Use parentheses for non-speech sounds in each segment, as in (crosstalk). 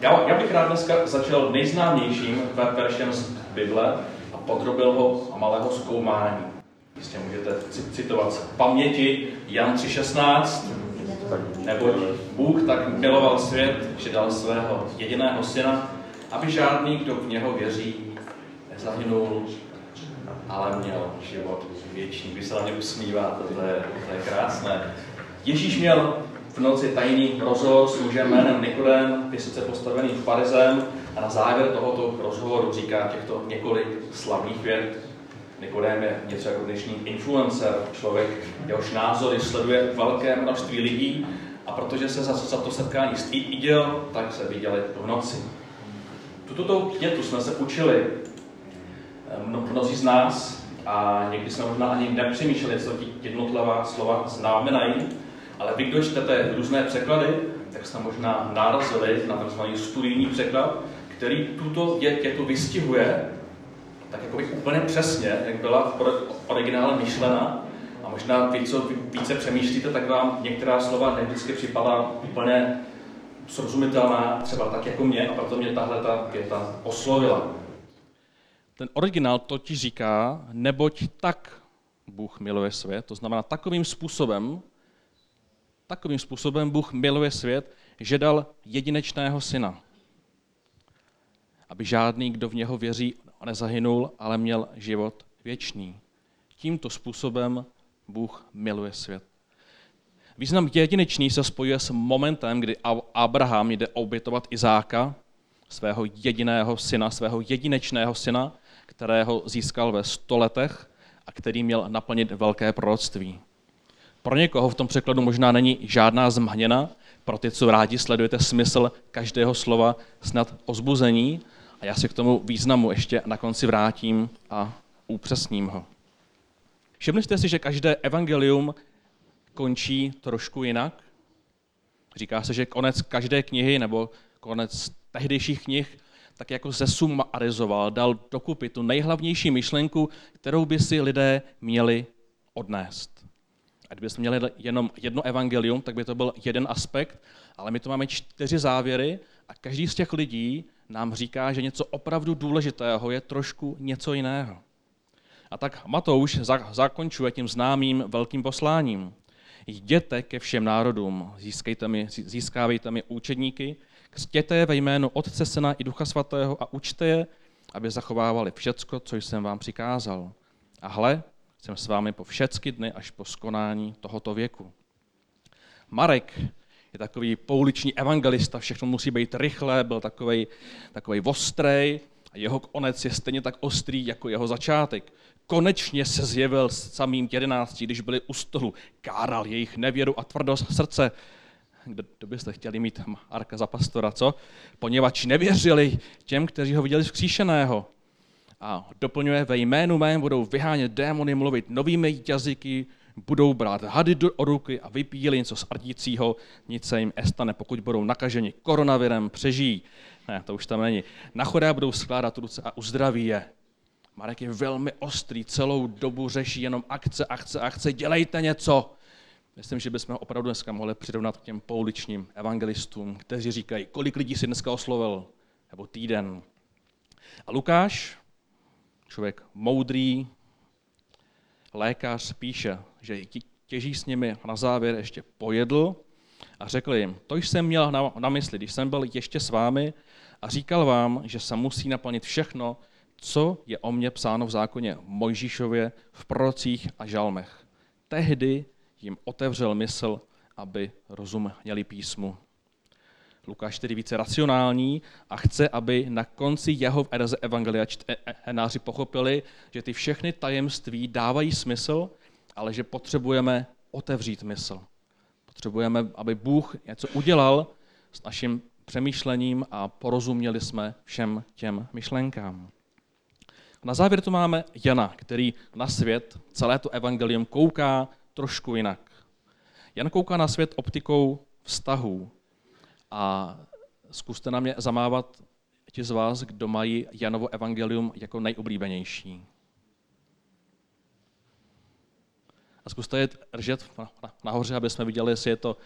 Já, já bych rád dneska začal nejznámějším veršem z Bible a podrobil ho a malého zkoumání. Jistě můžete citovat z paměti Jan 3.16, neboť Bůh tak miloval svět, že dal svého jediného syna, aby žádný, kdo v něho věří, nezahynul, ale měl život věčný. Vy se na mě usmíváte, to je, to je krásné. Ježíš měl v noci tajný rozhovor s mužem jménem Nikodem, vysoce postaveným farizem a na závěr tohoto rozhovoru říká těchto několik slavných věd. Nikodem je něco jako dnešní influencer, člověk, jehož názory sleduje velké množství lidí a protože se za, za to setkání styděl, tak se viděli v noci. Tuto větu jsme se učili mnozí z nás a někdy jsme možná ani nepřemýšleli, co jednotlivá slova znamenají, ale vy, kdo čtete různé překlady, tak jste možná narazili na tzv. studijní překlad, který tuto větu vystihuje tak jako úplně přesně, jak byla v originále myšlena. A možná vy, co více přemýšlíte, tak vám některá slova nevždycky připadá úplně srozumitelná, třeba tak jako mě, a proto mě tahle ta věta oslovila. Ten originál totiž říká, neboť tak Bůh miluje svět, to znamená takovým způsobem, takovým způsobem Bůh miluje svět, že dal jedinečného syna, aby žádný, kdo v něho věří, nezahynul, ale měl život věčný. Tímto způsobem Bůh miluje svět. Význam jedinečný se spojuje s momentem, kdy Abraham jde obětovat Izáka, svého jediného syna, svého jedinečného syna, kterého získal ve stoletech a který měl naplnit velké proroctví. Pro někoho v tom překladu možná není žádná zmhněna, pro ty, co rádi sledujete smysl každého slova, snad ozbuzení, a já se k tomu významu ještě na konci vrátím a upřesním ho. Všimli jste si, že každé evangelium končí trošku jinak? Říká se, že konec každé knihy nebo konec tehdejších knih tak jako zesumarizoval, dal dokupy tu nejhlavnější myšlenku, kterou by si lidé měli odnést. A kdybychom měli jenom jedno evangelium, tak by to byl jeden aspekt, ale my tu máme čtyři závěry a každý z těch lidí nám říká, že něco opravdu důležitého je trošku něco jiného. A tak Matouš zakončuje tím známým velkým posláním. Jděte ke všem národům, získejte mi, získávejte mi účedníky, křtěte je ve jménu Otce, Syna i Ducha Svatého a učte je, aby zachovávali všecko, co jsem vám přikázal. A hle, jsem s vámi po všechny dny až po skonání tohoto věku. Marek je takový pouliční evangelista, všechno musí být rychle, byl takový, takový ostrej a jeho konec je stejně tak ostrý jako jeho začátek. Konečně se zjevil s samým jedenácti, když byli u stolu, káral jejich nevěru a tvrdost srdce. Kdo byste chtěli mít Arka za pastora, co? Poněvadž nevěřili těm, kteří ho viděli vzkříšeného. A doplňuje, ve jménu mém budou vyhánět démony, mluvit novými jazyky, budou brát hady do ruky a vypíjeli něco z ardícího, nic se jim estane, pokud budou nakaženi koronavirem, přežijí. Ne, to už tam není. Na chodé budou skládat ruce a uzdraví je. Marek je velmi ostrý, celou dobu řeší jenom akce, akce, akce, dělejte něco. Myslím, že bychom opravdu dneska mohli přirovnat k těm pouličním evangelistům, kteří říkají, kolik lidí si dneska oslovil, nebo týden. A Lukáš, člověk moudrý, lékař píše, že těží s nimi na závěr ještě pojedl a řekl jim, to jsem měl na, na mysli, když jsem byl ještě s vámi a říkal vám, že se musí naplnit všechno, co je o mně psáno v zákoně Mojžíšově, v prorocích a žalmech. Tehdy jim otevřel mysl, aby rozuměli písmu. Lukáš tedy více racionální a chce, aby na konci jeho erze evangelia čtenáři pochopili, že ty všechny tajemství dávají smysl, ale že potřebujeme otevřít mysl. Potřebujeme, aby Bůh něco udělal s naším přemýšlením a porozuměli jsme všem těm myšlenkám. Na závěr tu máme Jana, který na svět, celé to evangelium kouká trošku jinak. Jan kouká na svět optikou vztahů, a zkuste na mě zamávat ti z vás, kdo mají Janovo evangelium jako nejoblíbenější. A zkuste je držet nahoře, aby jsme viděli, jestli je to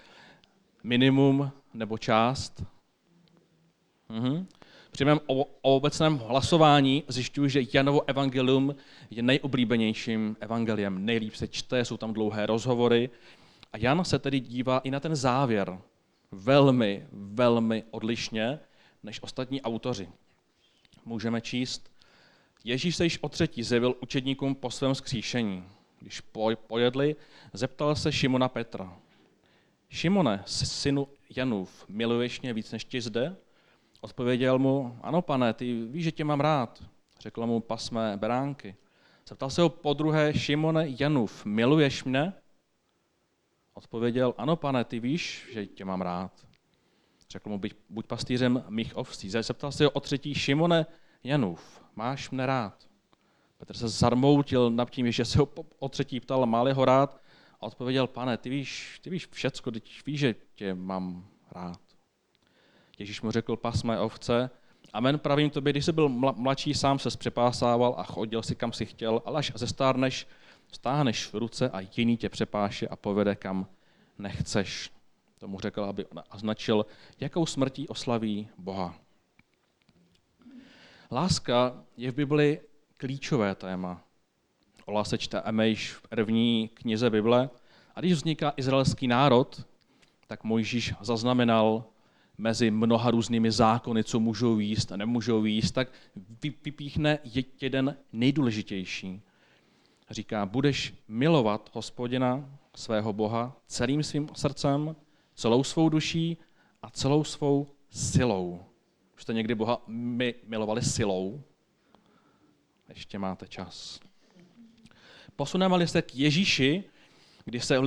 minimum nebo část. Mhm. Při mém obecném hlasování zjišťuji, že Janovo evangelium je nejoblíbenějším evangeliem. Nejlíp se čte, jsou tam dlouhé rozhovory. A Jan se tedy dívá i na ten závěr velmi, velmi odlišně než ostatní autoři. Můžeme číst, Ježíš se již o třetí zjevil učedníkům po svém skříšení. Když pojedli, zeptal se Šimona Petra. Šimone, synu Janův, miluješ mě víc než ti zde? Odpověděl mu, ano pane, ty víš, že tě mám rád. Řekl mu, pasmé beránky. Zeptal se ho po druhé, Šimone Janův, miluješ mě? Odpověděl, ano pane, ty víš, že tě mám rád. Řekl mu, buď pastýřem mých ovcí. Zeptal se ho o třetí, Šimone Janův, máš mne rád? Petr se zarmoutil nad tím, že se ho o třetí ptal, má ho rád? A odpověděl, pane, ty víš, ty víš všecko, ty víš, že tě mám rád. Ježíš mu řekl, pas mé ovce, Amen, pravím tobě, když jsi byl mladší, sám se přepásával a chodil si kam si chtěl, ale až zestárneš, stáhneš v ruce a jiný tě přepáše a povede kam nechceš. Tomu řekl, aby označil, jakou smrtí oslaví Boha. Láska je v Bibli klíčové téma. O lásce čteme již v první knize Bible. A když vzniká izraelský národ, tak Mojžíš zaznamenal mezi mnoha různými zákony, co můžou jíst a nemůžou jíst, tak vypíchne jeden nejdůležitější. Říká, budeš milovat hospodina, svého Boha, celým svým srdcem, celou svou duší a celou svou silou. Už jste někdy Boha my milovali silou? Ještě máte čas. Posuneme se k Ježíši, kdy se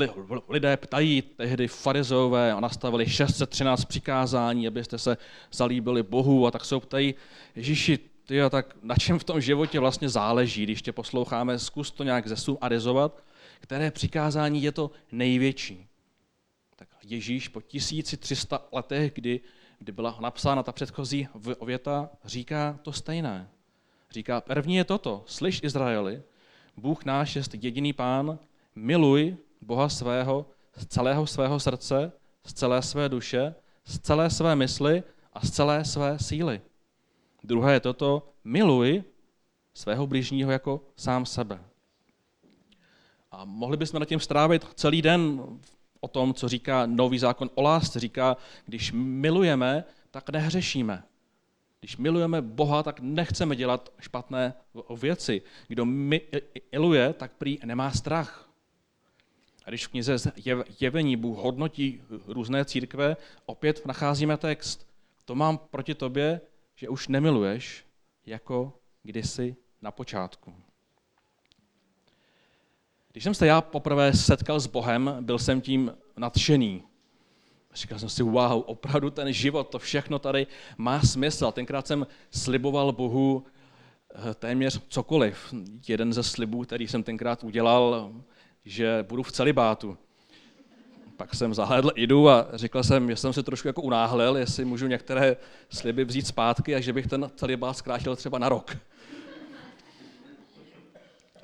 lidé ptají tehdy farizové a nastavili 613 přikázání, abyste se zalíbili Bohu a tak se ptají, Ježíši, ty a tak na čem v tom životě vlastně záleží, když tě posloucháme, zkus to nějak zesumarizovat, které přikázání je to největší. Tak Ježíš po 1300 letech, kdy, kdy byla napsána ta předchozí věta, říká to stejné. Říká, první je toto, slyš Izraeli, Bůh náš je jediný pán, miluj Boha svého z celého svého srdce, z celé své duše, z celé své mysli a z celé své síly. Druhé je toto, miluj svého blížního jako sám sebe. A mohli bychom nad tím strávit celý den o tom, co říká nový zákon o lásce. Říká, když milujeme, tak nehřešíme. Když milujeme Boha, tak nechceme dělat špatné věci. Kdo miluje, tak prý nemá strach. A když v knize Jevení Bůh hodnotí různé církve, opět nacházíme text. To mám proti tobě, že už nemiluješ, jako kdysi na počátku. Když jsem se já poprvé setkal s Bohem, byl jsem tím nadšený. Říkal jsem si, wow, opravdu ten život, to všechno tady má smysl. Tenkrát jsem sliboval Bohu eh, téměř cokoliv. Jeden ze slibů, který jsem tenkrát udělal, že budu v celibátu. Pak jsem zahledl Idu a řekl jsem, že jsem se trošku jako unáhlel, jestli můžu některé sliby vzít zpátky a že bych ten celibát zkrátil třeba na rok.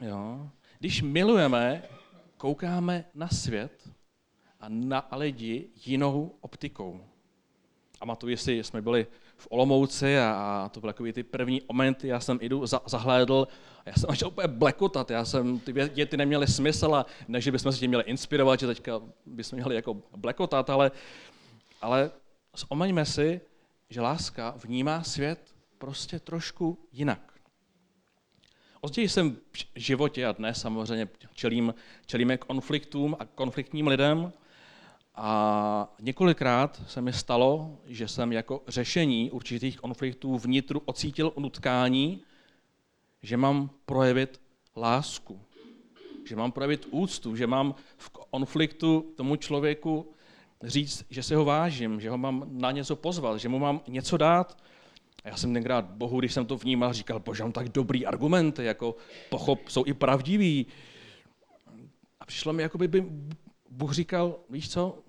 Jo. Když milujeme, koukáme na svět a na lidi jinou optikou. A matuji si, jsme byli v Olomouci a, a to byly takové ty první momenty, já jsem jdu, za, zahlédl a já jsem (laughs) začal úplně blekotat, já jsem, ty věty neměly smysl a ne, že bychom se tím měli inspirovat, že teďka bychom měli jako blekotat, ale, ale omeňme si, že láska vnímá svět prostě trošku jinak. Později jsem v životě a dnes samozřejmě čelím, čelíme konfliktům a konfliktním lidem. A několikrát se mi stalo, že jsem jako řešení určitých konfliktů vnitru ocítil nutkání, že mám projevit lásku, že mám projevit úctu, že mám v konfliktu tomu člověku říct, že se ho vážím, že ho mám na něco pozvat, že mu mám něco dát, a já jsem tenkrát Bohu, když jsem to vnímal, říkal, bože, mám tak dobrý argumenty, jako pochop, jsou i pravdivý. A přišlo mi, jako by Bůh říkal, víš co,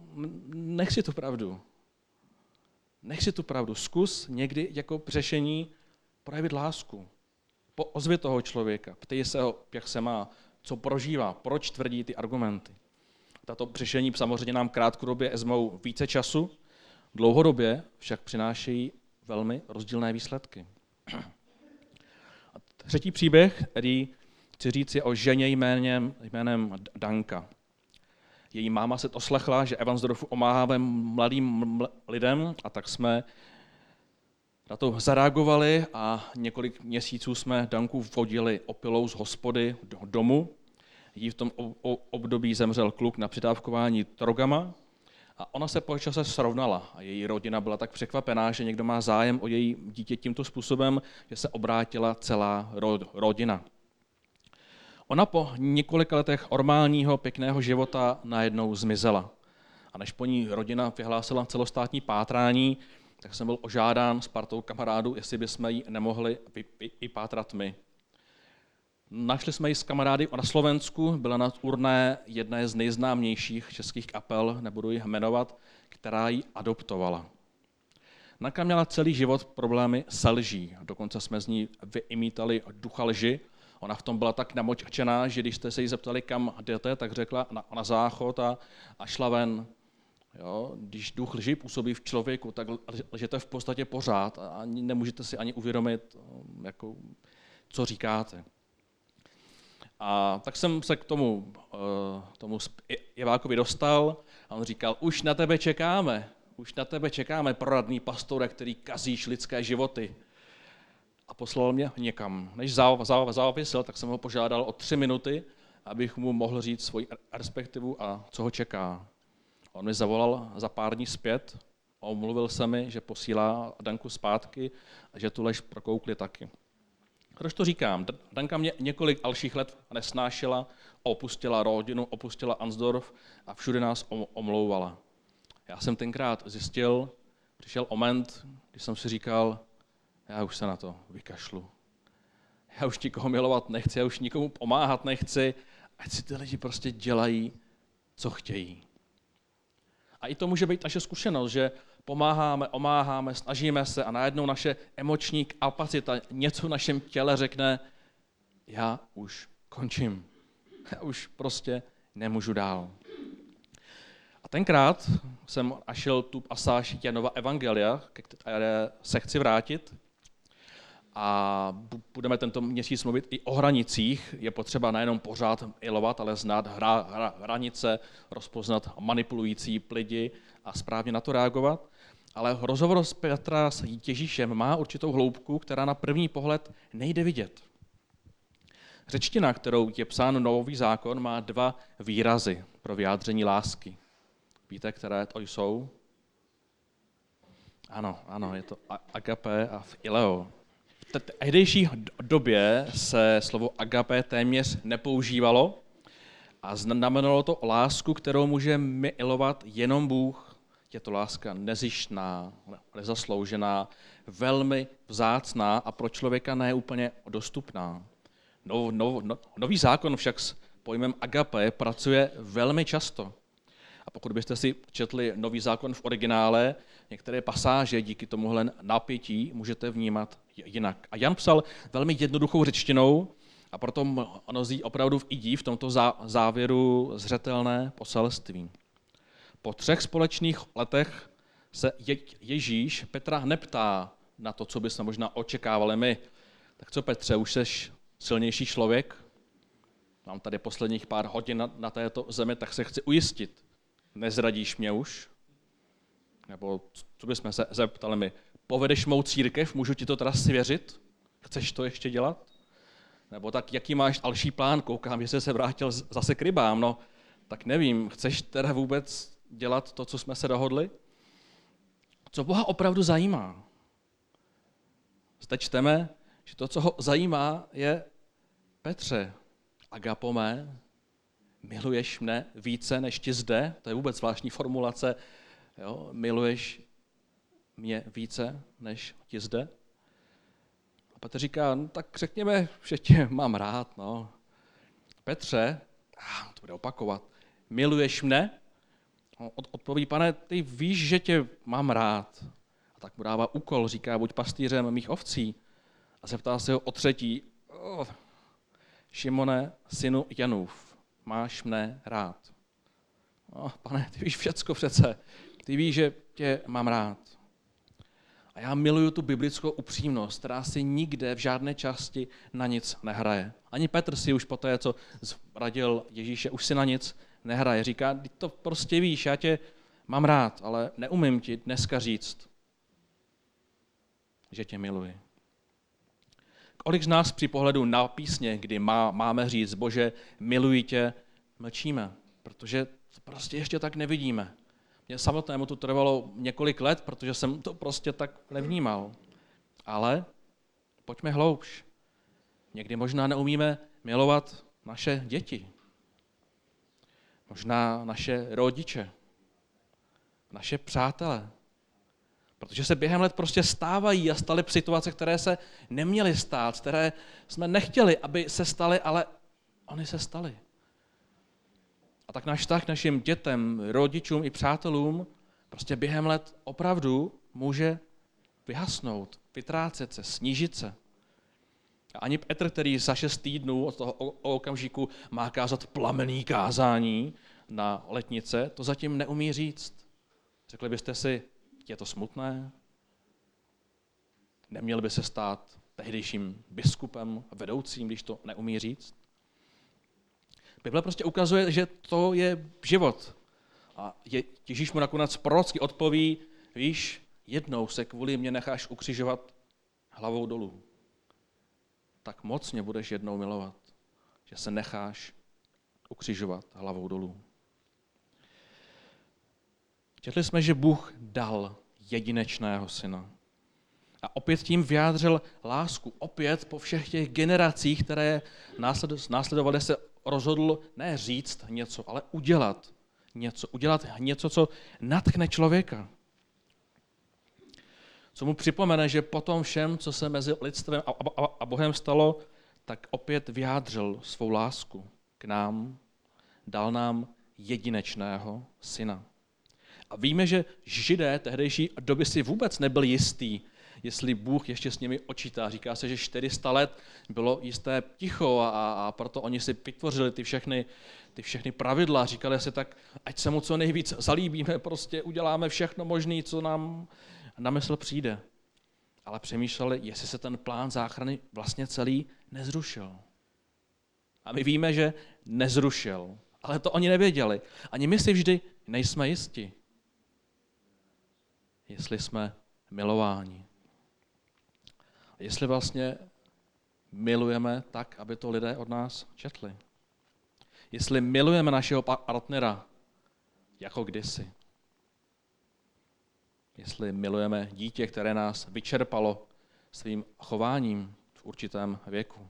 nech si tu pravdu. Nech si tu pravdu. Zkus někdy jako řešení projevit lásku. Po ozvě toho člověka. Ptej se ho, jak se má, co prožívá, proč tvrdí ty argumenty. Tato řešení samozřejmě nám krátkodobě vezmou více času, dlouhodobě však přinášejí velmi rozdílné výsledky. A třetí příběh, který chci říct, je o ženě jménem, jménem Danka. Její máma se to slechla, že Evansdorfu omáháme mladým lidem a tak jsme na to zareagovali a několik měsíců jsme Danku vodili opilou z hospody do domu. Jí v tom období zemřel kluk na přidávkování drogama a ona se po čase srovnala a její rodina byla tak překvapená, že někdo má zájem o její dítě tímto způsobem, že se obrátila celá rodina. Ona po několika letech normálního, pěkného života najednou zmizela. A než po ní rodina vyhlásila celostátní pátrání, tak jsem byl ožádán s partou kamarádů, jestli bychom ji nemohli vypátrat my. Našli jsme ji s kamarády na Slovensku, byla na urné jedné z nejznámějších českých kapel, nebudu ji jmenovat, která ji adoptovala. Naka měla celý život problémy se lží, dokonce jsme z ní vyimítali ducha lži. Ona v tom byla tak namočená, že když jste se jí zeptali, kam jdete, tak řekla na, na záchod a, a šla ven. Jo? Když duch lži působí v člověku, tak lžete v podstatě pořád a nemůžete si ani uvědomit, jako, co říkáte. A tak jsem se k tomu, eh, tomu Jevákovi dostal a on říkal, už na tebe čekáme, už na tebe čekáme, proradný pastore, který kazíš lidské životy. A poslal mě někam. Než závěsil, tak jsem ho požádal o tři minuty, abych mu mohl říct svoji perspektivu a co ho čeká. On mi zavolal za pár dní zpět, omluvil se mi, že posílá Danku zpátky a že tu lež prokoukli taky. Proč to říkám? Danka mě několik dalších let nesnášela, opustila rodinu, opustila Ansdorf a všude nás omlouvala. Já jsem tenkrát zjistil, přišel moment, kdy jsem si říkal, já už se na to vykašlu. Já už nikoho milovat nechci, já už nikomu pomáhat nechci, ať si ty lidi prostě dělají, co chtějí. A i to může být naše zkušenost, že pomáháme, omáháme, snažíme se a najednou naše emoční kapacita něco v našem těle řekne, já už končím. Já už prostě nemůžu dál. A tenkrát jsem našel tu pasáž Janova Evangelia, které se chci vrátit. A budeme tento měsíc mluvit i o hranicích. Je potřeba nejenom pořád ilovat, ale znát hra, hra, hranice, rozpoznat manipulující lidi a správně na to reagovat ale rozhovor s Petra s Ježíšem má určitou hloubku, která na první pohled nejde vidět. Řečtina, kterou je psán nový zákon, má dva výrazy pro vyjádření lásky. Víte, které to jsou? Ano, ano, je to agape a ileo. Tehdejší době se slovo agape téměř nepoužívalo a znamenalo to lásku, kterou může milovat jenom Bůh je to láska nezištná, nezasloužená, velmi vzácná a pro člověka ne úplně dostupná. No, no, no, nový zákon však s pojmem agape pracuje velmi často. A pokud byste si četli nový zákon v originále, některé pasáže díky tomuhle napětí můžete vnímat jinak. A Jan psal velmi jednoduchou řečtinou, a proto mnozí opravdu i v tomto závěru zřetelné poselství. Po třech společných letech se Ježíš Petra neptá na to, co bychom možná očekávali my. Tak co Petře, už jsi silnější člověk? Mám tady posledních pár hodin na, na této zemi, tak se chci ujistit. Nezradíš mě už? Nebo co bychom se zeptali my? Povedeš mou církev, můžu ti to teda svěřit? Chceš to ještě dělat? Nebo tak, jaký máš další plán? Koukám, že jsi se vrátil zase k rybám. No, tak nevím, chceš teda vůbec dělat to, co jsme se dohodli? Co Boha opravdu zajímá? Zde čteme, že to, co ho zajímá, je Petře, agapomé, miluješ mne více než ti zde, to je vůbec zvláštní formulace, jo? miluješ mě více než ti zde. A Petr říká, no, tak řekněme, že tě mám rád. No. Petře, to bude opakovat, miluješ mne odpoví, pane, ty víš, že tě mám rád. A tak mu dává úkol, říká, buď pastýřem mých ovcí. A zeptá se ho o třetí, oh, Šimone, synu Janův, máš mne rád. Oh, pane, ty víš všecko přece. Ty víš, že tě mám rád. A já miluju tu biblickou upřímnost, která si nikde v žádné části na nic nehraje. Ani Petr si už po té, co radil Ježíše, už si na nic nehraje. Říká, ty to prostě víš, já tě mám rád, ale neumím ti dneska říct, že tě miluji. Kolik z nás při pohledu na písně, kdy má, máme říct, Bože, miluji tě, mlčíme, protože to prostě ještě tak nevidíme. Mně samotnému to trvalo několik let, protože jsem to prostě tak nevnímal. Ale pojďme hloubš. Někdy možná neumíme milovat naše děti. Možná naše rodiče. Naše přátele. Protože se během let prostě stávají a staly situace, které se neměly stát, které jsme nechtěli, aby se staly, ale oni se staly. A tak náš vztah našim dětem, rodičům i přátelům prostě během let opravdu může vyhasnout, vytrácet se, snížit se. A ani Petr, který za šest týdnů od toho okamžiku má kázat plamený kázání na letnice, to zatím neumí říct. Řekli byste si, je to smutné? Neměl by se stát tehdejším biskupem, vedoucím, když to neumí říct? Bible prostě ukazuje, že to je život. A je, Ježíš mu nakonec prorocky odpoví, víš, jednou se kvůli mě necháš ukřižovat hlavou dolů. Tak moc mě budeš jednou milovat, že se necháš ukřižovat hlavou dolů. Četli jsme, že Bůh dal jedinečného syna. A opět tím vyjádřil lásku. Opět po všech těch generacích, které následovaly, se rozhodl ne říct něco, ale udělat něco. Udělat něco, co natchne člověka. Co mu připomene, že po tom všem, co se mezi lidstvem a Bohem stalo, tak opět vyjádřil svou lásku k nám, dal nám jedinečného syna. A víme, že židé tehdejší doby si vůbec nebyli jistý, jestli Bůh ještě s nimi očítá. Říká se, že 400 let bylo jisté ticho a, a proto oni si vytvořili ty všechny, ty všechny pravidla. Říkali si tak, ať se mu co nejvíc zalíbíme, prostě uděláme všechno možné, co nám na mysl přijde. Ale přemýšleli, jestli se ten plán záchrany vlastně celý nezrušil. A my víme, že nezrušil. Ale to oni nevěděli. Ani my si vždy nejsme jisti, jestli jsme milováni jestli vlastně milujeme tak, aby to lidé od nás četli. Jestli milujeme našeho partnera jako kdysi. Jestli milujeme dítě, které nás vyčerpalo svým chováním v určitém věku.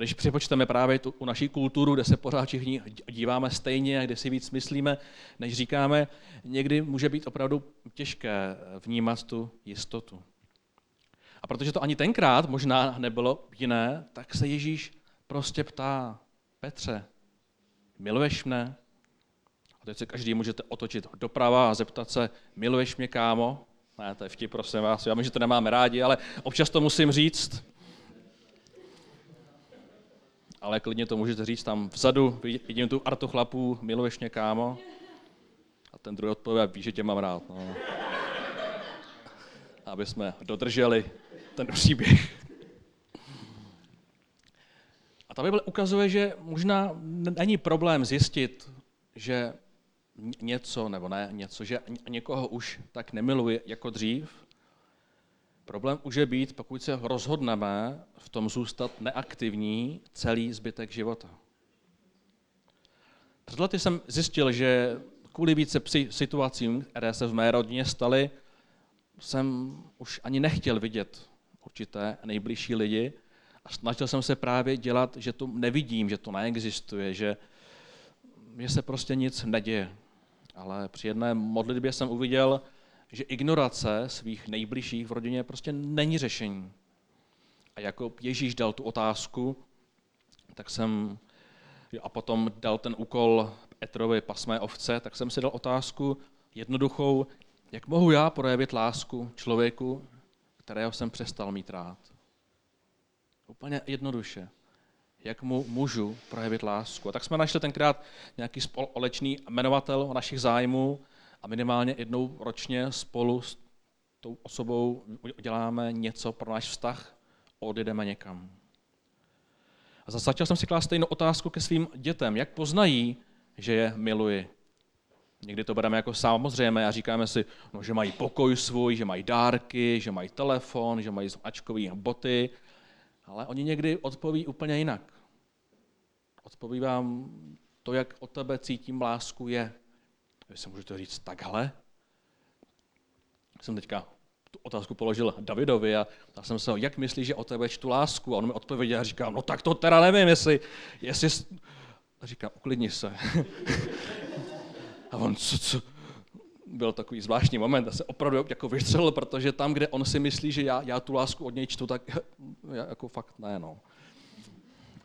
Když připočteme právě tu, u naší kulturu, kde se pořád všichni díváme stejně a kde si víc myslíme, než říkáme, někdy může být opravdu těžké vnímat tu jistotu. A protože to ani tenkrát možná nebylo jiné, tak se Ježíš prostě ptá, Petře, miluješ mne? A teď se každý můžete otočit doprava a zeptat se, miluješ mě, kámo? Ne, to je vtip, prosím vás, já vím, že to nemáme rádi, ale občas to musím říct. Ale klidně to můžete říct tam vzadu, vidím tu artu chlapů, miluješ mě, kámo? A ten druhý odpověď, ví, že tě mám rád. No. Aby jsme dodrželi ten příběh. A ta Bible ukazuje, že možná není problém zjistit, že něco, nebo ne něco, že někoho už tak nemiluje jako dřív. Problém může být, pokud se rozhodneme v tom zůstat neaktivní celý zbytek života. Před lety jsem zjistil, že kvůli více situacím, které se v mé rodině staly, jsem už ani nechtěl vidět určité nejbližší lidi a snažil jsem se právě dělat, že to nevidím, že to neexistuje, že, že se prostě nic neděje. Ale při jedné modlitbě jsem uviděl, že ignorace svých nejbližších v rodině prostě není řešení. A jako Ježíš dal tu otázku, tak jsem a potom dal ten úkol Petrovi pasmé ovce, tak jsem si dal otázku jednoduchou, jak mohu já projevit lásku člověku, kterého jsem přestal mít rád. Úplně jednoduše. Jak mu můžu projevit lásku. A tak jsme našli tenkrát nějaký společný jmenovatel našich zájmů a minimálně jednou ročně spolu tou osobou uděláme něco pro náš vztah, odjedeme někam. A začal jsem si klást stejnou otázku ke svým dětem. Jak poznají, že je miluji? Někdy to bereme jako samozřejmé a říkáme si, no, že mají pokoj svůj, že mají dárky, že mají telefon, že mají značkové boty, ale oni někdy odpoví úplně jinak. Odpoví vám to, jak o tebe cítím lásku je. Vy si můžete říct takhle. Jsem teďka tu otázku položil Davidovi a ptal jsem se ho, jak myslíš, že o tebe čtu lásku? A on mi odpověděl a říkal, no tak to teda nevím, jestli, jestli... A říkám, uklidni se. (laughs) a on, co, co? Byl takový zvláštní moment, a se opravdu jako vystřelil, protože tam, kde on si myslí, že já, já tu lásku od něj čtu, tak (laughs) já jako fakt ne, no.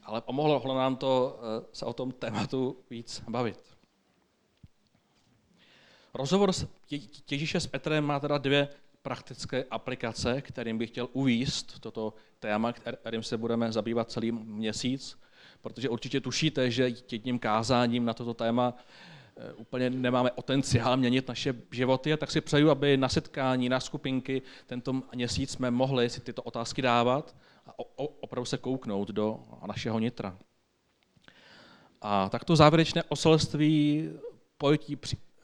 Ale pomohlo nám to eh, se o tom tématu víc bavit. Rozhovor s Ježíše s Petrem má teda dvě praktické aplikace, kterým bych chtěl uvíst toto téma, kterým se budeme zabývat celý měsíc, protože určitě tušíte, že jedním kázáním na toto téma eh, úplně nemáme potenciál měnit naše životy, a tak si přeju, aby na setkání, na skupinky tento měsíc jsme mohli si tyto otázky dávat a opravdu se kouknout do našeho nitra. A takto závěrečné oselství pojetí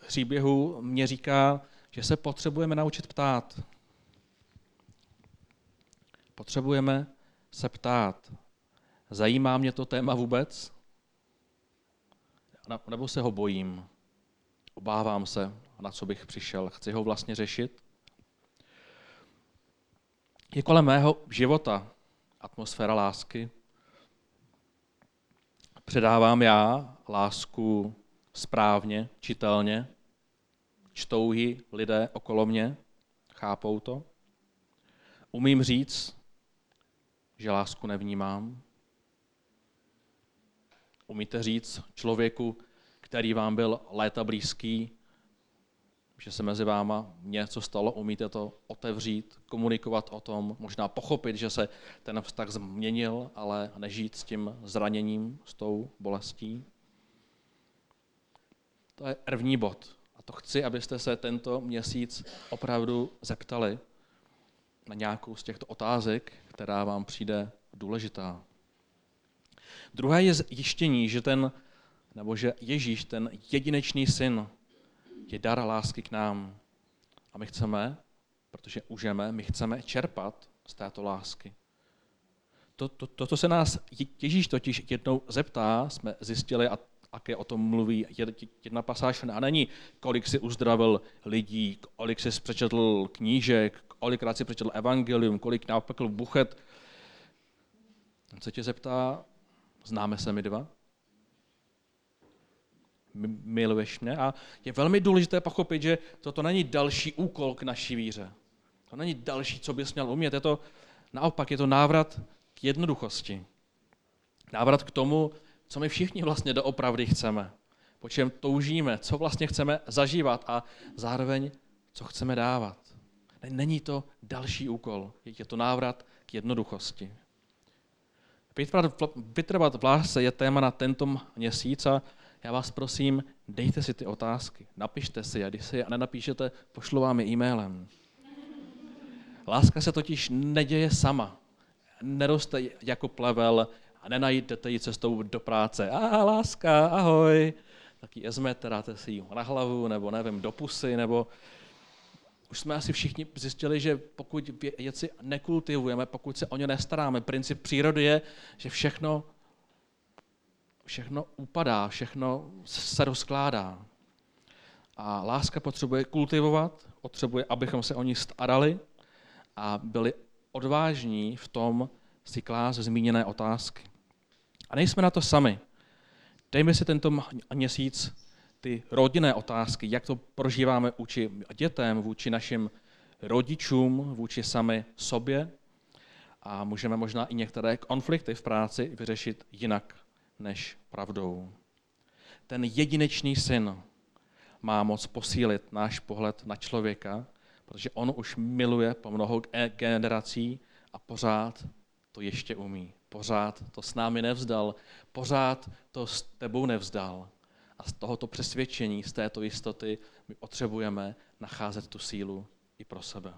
příběhu mě říká, že se potřebujeme naučit ptát. Potřebujeme se ptát. Zajímá mě to téma vůbec? Nebo se ho bojím? Obávám se, na co bych přišel. Chci ho vlastně řešit? Je kolem mého života atmosféra lásky. Předávám já lásku správně, čitelně, čtou ji lidé okolo mě, chápou to. Umím říct, že lásku nevnímám. Umíte říct člověku, který vám byl léta blízký, že se mezi váma něco stalo, umíte to otevřít, komunikovat o tom, možná pochopit, že se ten vztah změnil, ale nežít s tím zraněním, s tou bolestí. To je první bod. A to chci, abyste se tento měsíc opravdu zeptali na nějakou z těchto otázek, která vám přijde důležitá. Druhé je zjištění, že ten, nebo že Ježíš, ten jedinečný syn, je dar lásky k nám. A my chceme, protože užeme, my chceme čerpat z této lásky. To, to, toto se nás Ježíš totiž jednou zeptá, jsme zjistili, a také o tom mluví jedna pasáž, a není, kolik si uzdravil lidí, kolik si přečetl knížek, kolikrát si přečetl evangelium, kolik napekl buchet. On se tě zeptá, známe se my dva? miluješ mě. A je velmi důležité pochopit, že toto není další úkol k naší víře. To není další, co bys měl umět. Je to naopak, je to návrat k jednoduchosti. Návrat k tomu, co my všichni vlastně doopravdy chceme. Po čem toužíme, co vlastně chceme zažívat a zároveň, co chceme dávat. Není to další úkol, je to návrat k jednoduchosti. Vytrvat v lásce je téma na tento měsíc a já vás prosím, dejte si ty otázky, napište si je, když si je nenapíšete, pošlu vám je e-mailem. Láska se totiž neděje sama. Neroste jako plevel a nenajdete ji cestou do práce. A láska, ahoj. Tak ji vezmete, dáte si ji na hlavu, nebo nevím, do pusy, nebo už jsme asi všichni zjistili, že pokud věci nekultivujeme, pokud se o ně nestaráme, princip přírody je, že všechno všechno upadá, všechno se rozkládá. A láska potřebuje kultivovat, potřebuje, abychom se o ní starali a byli odvážní v tom si klást zmíněné otázky. A nejsme na to sami. Dejme si tento měsíc ty rodinné otázky, jak to prožíváme vůči dětem, vůči našim rodičům, vůči sami sobě a můžeme možná i některé konflikty v práci vyřešit jinak než pravdou. Ten jedinečný syn má moc posílit náš pohled na člověka, protože on už miluje po mnoho generací a pořád to ještě umí. Pořád to s námi nevzdal, pořád to s tebou nevzdal. A z tohoto přesvědčení, z této jistoty my potřebujeme nacházet tu sílu i pro sebe.